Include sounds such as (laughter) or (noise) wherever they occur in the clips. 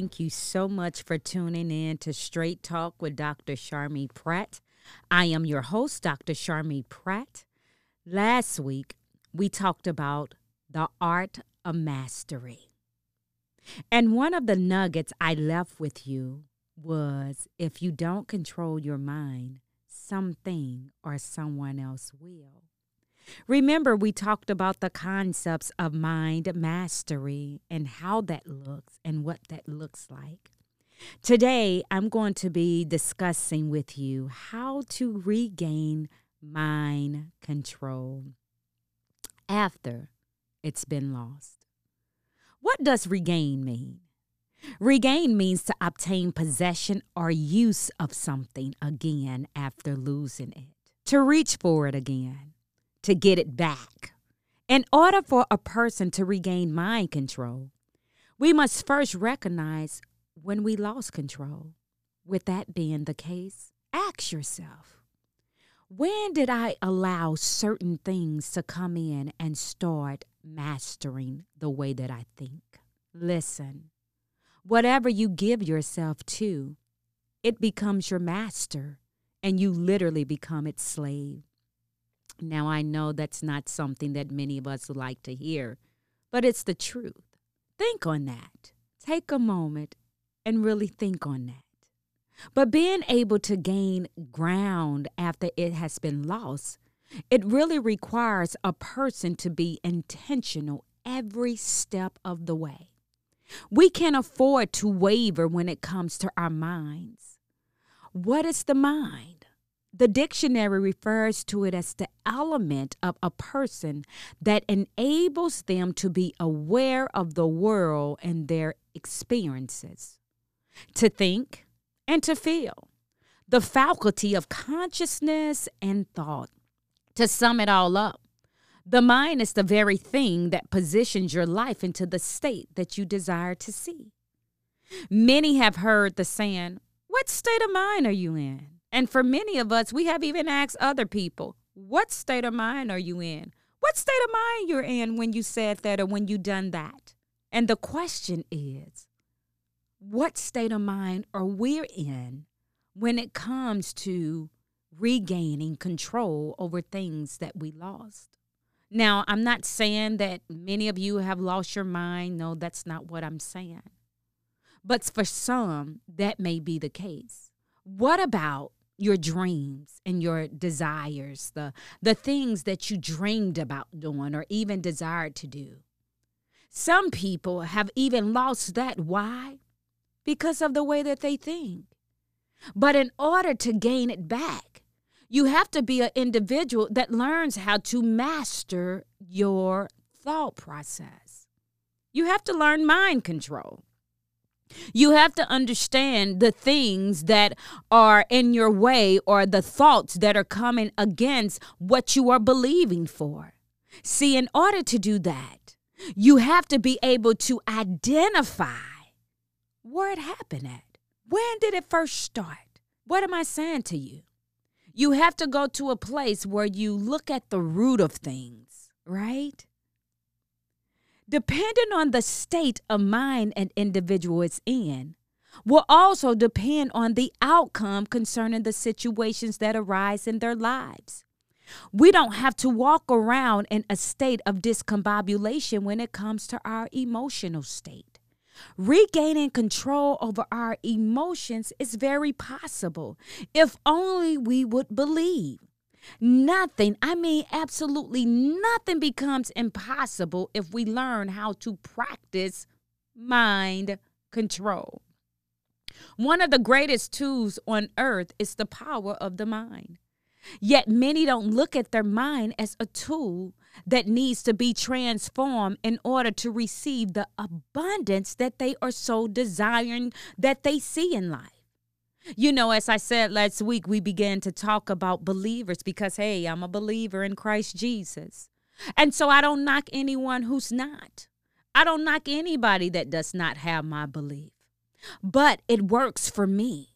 thank you so much for tuning in to Straight Talk with Dr. Sharmi Pratt. I am your host, Dr. Sharmi Pratt. Last week, we talked about the art of mastery. And one of the nuggets I left with you was if you don't control your mind, something or someone else will. Remember, we talked about the concepts of mind mastery and how that looks and what that looks like. Today, I'm going to be discussing with you how to regain mind control after it's been lost. What does regain mean? Regain means to obtain possession or use of something again after losing it, to reach for it again to get it back. In order for a person to regain mind control, we must first recognize when we lost control. With that being the case, ask yourself when did I allow certain things to come in and start mastering the way that I think? Listen, whatever you give yourself to, it becomes your master, and you literally become its slave. Now, I know that's not something that many of us like to hear, but it's the truth. Think on that. Take a moment and really think on that. But being able to gain ground after it has been lost, it really requires a person to be intentional every step of the way. We can't afford to waver when it comes to our minds. What is the mind? The dictionary refers to it as the element of a person that enables them to be aware of the world and their experiences, to think and to feel, the faculty of consciousness and thought. To sum it all up, the mind is the very thing that positions your life into the state that you desire to see. Many have heard the saying, What state of mind are you in? And for many of us, we have even asked other people, what state of mind are you in? What state of mind you're in when you said that or when you done that? And the question is, what state of mind are we in when it comes to regaining control over things that we lost? Now, I'm not saying that many of you have lost your mind. No, that's not what I'm saying. But for some, that may be the case. What about your dreams and your desires, the, the things that you dreamed about doing or even desired to do. Some people have even lost that. Why? Because of the way that they think. But in order to gain it back, you have to be an individual that learns how to master your thought process. You have to learn mind control. You have to understand the things that are in your way or the thoughts that are coming against what you are believing for. See, in order to do that, you have to be able to identify where it happened at. When did it first start? What am I saying to you? You have to go to a place where you look at the root of things, right? Depending on the state of mind an individual is in, will also depend on the outcome concerning the situations that arise in their lives. We don't have to walk around in a state of discombobulation when it comes to our emotional state. Regaining control over our emotions is very possible if only we would believe. Nothing, I mean, absolutely nothing becomes impossible if we learn how to practice mind control. One of the greatest tools on earth is the power of the mind. Yet many don't look at their mind as a tool that needs to be transformed in order to receive the abundance that they are so desiring that they see in life. You know, as I said last week, we began to talk about believers because, hey, I'm a believer in Christ Jesus. And so I don't knock anyone who's not. I don't knock anybody that does not have my belief. But it works for me.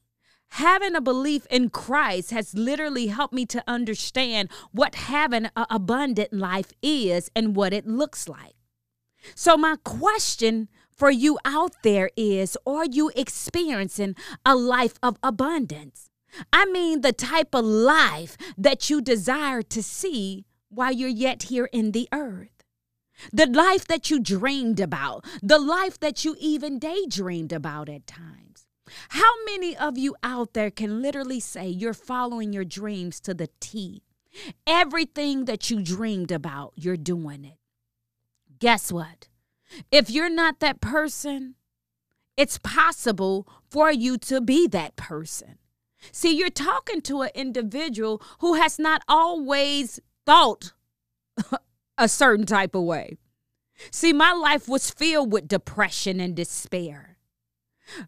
Having a belief in Christ has literally helped me to understand what having an abundant life is and what it looks like. So, my question for you out there is are you experiencing a life of abundance? I mean, the type of life that you desire to see while you're yet here in the earth. The life that you dreamed about, the life that you even daydreamed about at times. How many of you out there can literally say you're following your dreams to the T? Everything that you dreamed about, you're doing it. Guess what? If you're not that person, it's possible for you to be that person. See, you're talking to an individual who has not always thought (laughs) a certain type of way. See, my life was filled with depression and despair.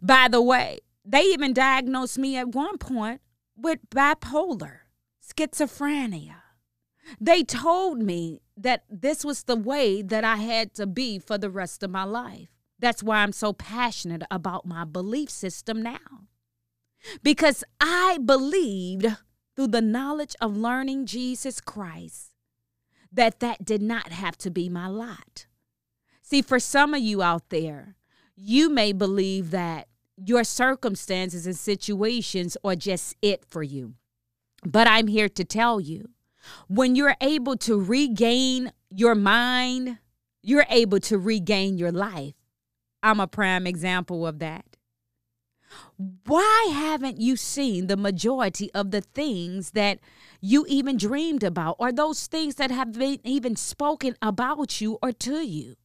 By the way, they even diagnosed me at one point with bipolar, schizophrenia. They told me that this was the way that I had to be for the rest of my life. That's why I'm so passionate about my belief system now. Because I believed through the knowledge of learning Jesus Christ that that did not have to be my lot. See, for some of you out there, you may believe that your circumstances and situations are just it for you. But I'm here to tell you when you're able to regain your mind, you're able to regain your life. I'm a prime example of that. Why haven't you seen the majority of the things that you even dreamed about, or those things that have been even spoken about you or to you?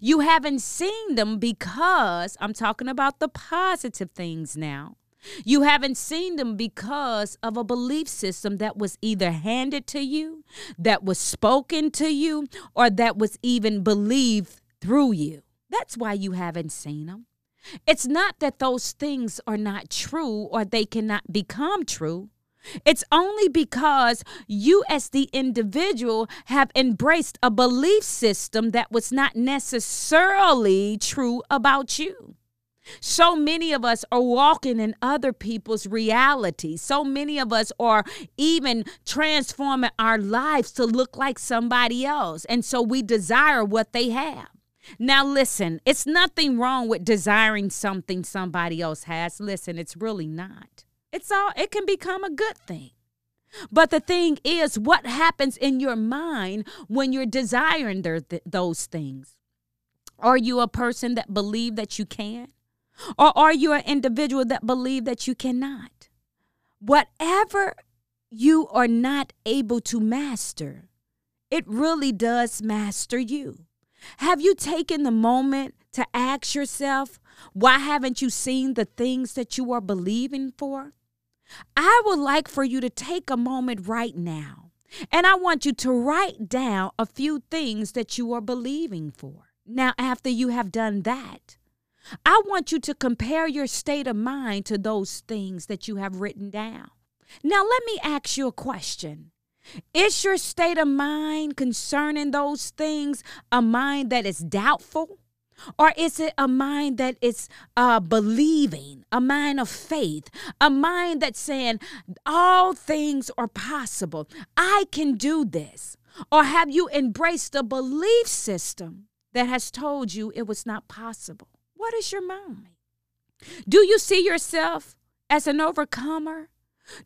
You haven't seen them because I'm talking about the positive things now. You haven't seen them because of a belief system that was either handed to you, that was spoken to you, or that was even believed through you. That's why you haven't seen them. It's not that those things are not true or they cannot become true. It's only because you, as the individual, have embraced a belief system that was not necessarily true about you. So many of us are walking in other people's reality. So many of us are even transforming our lives to look like somebody else. And so we desire what they have. Now, listen, it's nothing wrong with desiring something somebody else has. Listen, it's really not. It's all, it can become a good thing. But the thing is, what happens in your mind when you're desiring th- those things? Are you a person that believe that you can? Or are you an individual that believe that you cannot? Whatever you are not able to master, it really does master you. Have you taken the moment to ask yourself, why haven't you seen the things that you are believing for? I would like for you to take a moment right now, and I want you to write down a few things that you are believing for. Now, after you have done that, I want you to compare your state of mind to those things that you have written down. Now, let me ask you a question. Is your state of mind concerning those things a mind that is doubtful? Or is it a mind that is uh, believing, a mind of faith, a mind that's saying, all things are possible? I can do this. Or have you embraced a belief system that has told you it was not possible? What is your mind? Do you see yourself as an overcomer?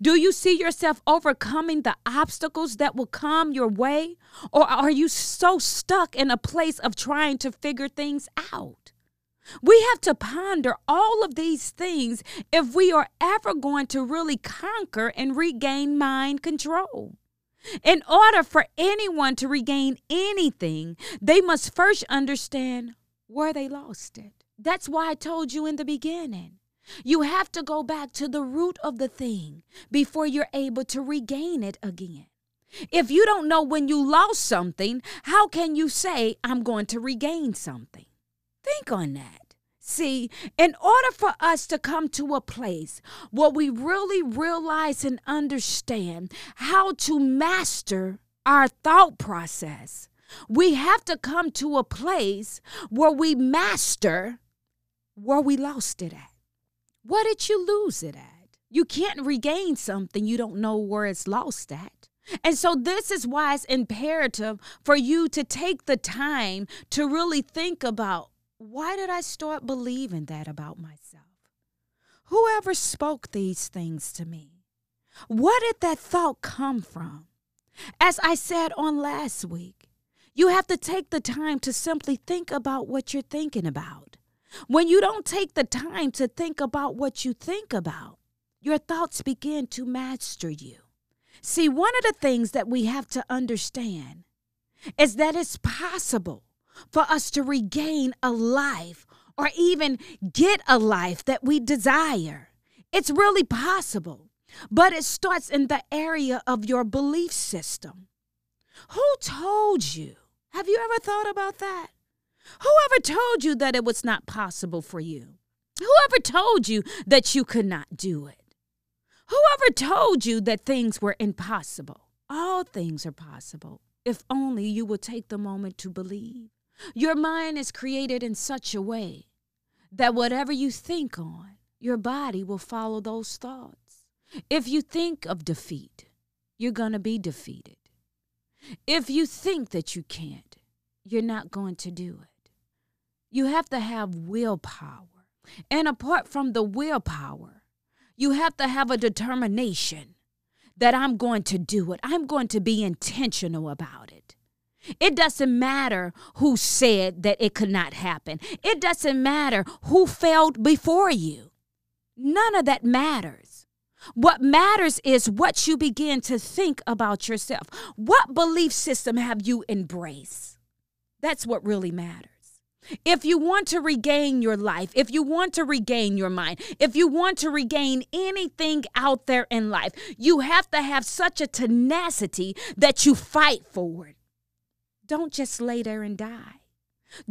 Do you see yourself overcoming the obstacles that will come your way? Or are you so stuck in a place of trying to figure things out? We have to ponder all of these things if we are ever going to really conquer and regain mind control. In order for anyone to regain anything, they must first understand where they lost it. That's why I told you in the beginning. You have to go back to the root of the thing before you're able to regain it again. If you don't know when you lost something, how can you say, I'm going to regain something? Think on that. See, in order for us to come to a place where we really realize and understand how to master our thought process, we have to come to a place where we master where we lost it at. What did you lose it at? You can't regain something you don't know where it's lost at. And so, this is why it's imperative for you to take the time to really think about why did I start believing that about myself? Whoever spoke these things to me? Where did that thought come from? As I said on last week, you have to take the time to simply think about what you're thinking about. When you don't take the time to think about what you think about, your thoughts begin to master you. See, one of the things that we have to understand is that it's possible for us to regain a life or even get a life that we desire. It's really possible, but it starts in the area of your belief system. Who told you? Have you ever thought about that? Whoever told you that it was not possible for you? Whoever told you that you could not do it? Whoever told you that things were impossible? All things are possible if only you will take the moment to believe. Your mind is created in such a way that whatever you think on, your body will follow those thoughts. If you think of defeat, you're going to be defeated. If you think that you can't, you're not going to do it. You have to have willpower. And apart from the willpower, you have to have a determination that I'm going to do it. I'm going to be intentional about it. It doesn't matter who said that it could not happen. It doesn't matter who failed before you. None of that matters. What matters is what you begin to think about yourself. What belief system have you embraced? That's what really matters. If you want to regain your life, if you want to regain your mind, if you want to regain anything out there in life, you have to have such a tenacity that you fight for it. Don't just lay there and die.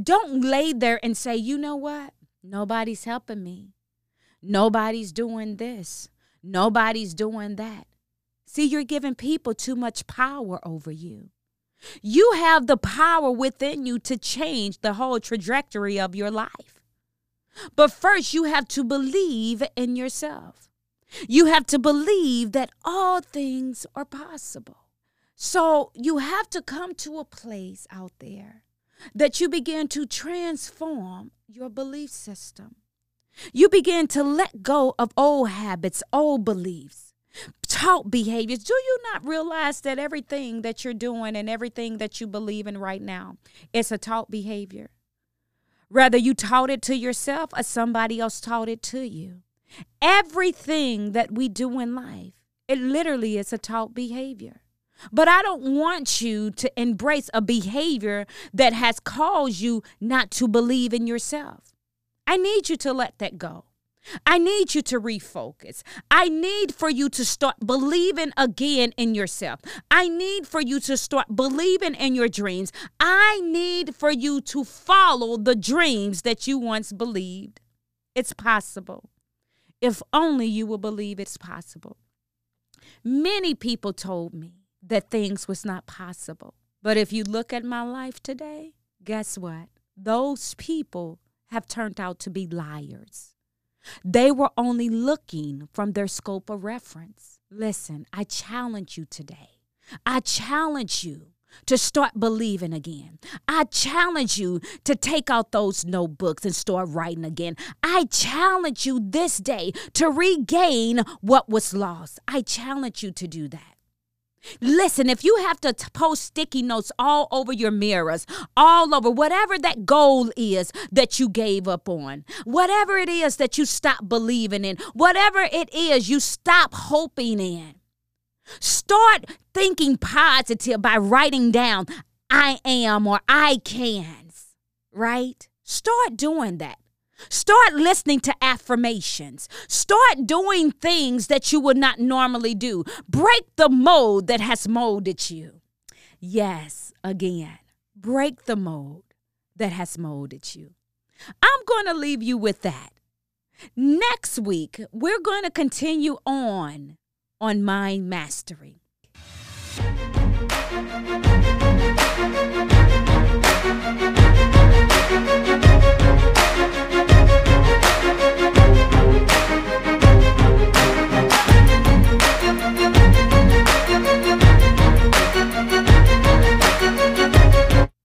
Don't lay there and say, you know what? Nobody's helping me. Nobody's doing this. Nobody's doing that. See, you're giving people too much power over you. You have the power within you to change the whole trajectory of your life. But first, you have to believe in yourself. You have to believe that all things are possible. So you have to come to a place out there that you begin to transform your belief system. You begin to let go of old habits, old beliefs, taught behaviors. Do you not realize that everything that you're doing and everything that you believe in right now is a taught behavior? Whether you taught it to yourself or somebody else taught it to you. Everything that we do in life, it literally is a taught behavior. But I don't want you to embrace a behavior that has caused you not to believe in yourself. I need you to let that go. I need you to refocus. I need for you to start believing again in yourself. I need for you to start believing in your dreams. I need for you to follow the dreams that you once believed. It's possible. If only you will believe it's possible. Many people told me that things was not possible. But if you look at my life today, guess what? Those people have turned out to be liars. They were only looking from their scope of reference. Listen, I challenge you today. I challenge you to start believing again. I challenge you to take out those notebooks and start writing again. I challenge you this day to regain what was lost. I challenge you to do that. Listen, if you have to t- post sticky notes all over your mirrors, all over whatever that goal is that you gave up on, whatever it is that you stop believing in, whatever it is you stop hoping in, start thinking positive by writing down, I am or I can, right? Start doing that. Start listening to affirmations. Start doing things that you would not normally do. Break the mold that has molded you. Yes, again, break the mold that has molded you. I'm going to leave you with that. Next week, we're going to continue on on mind mastery.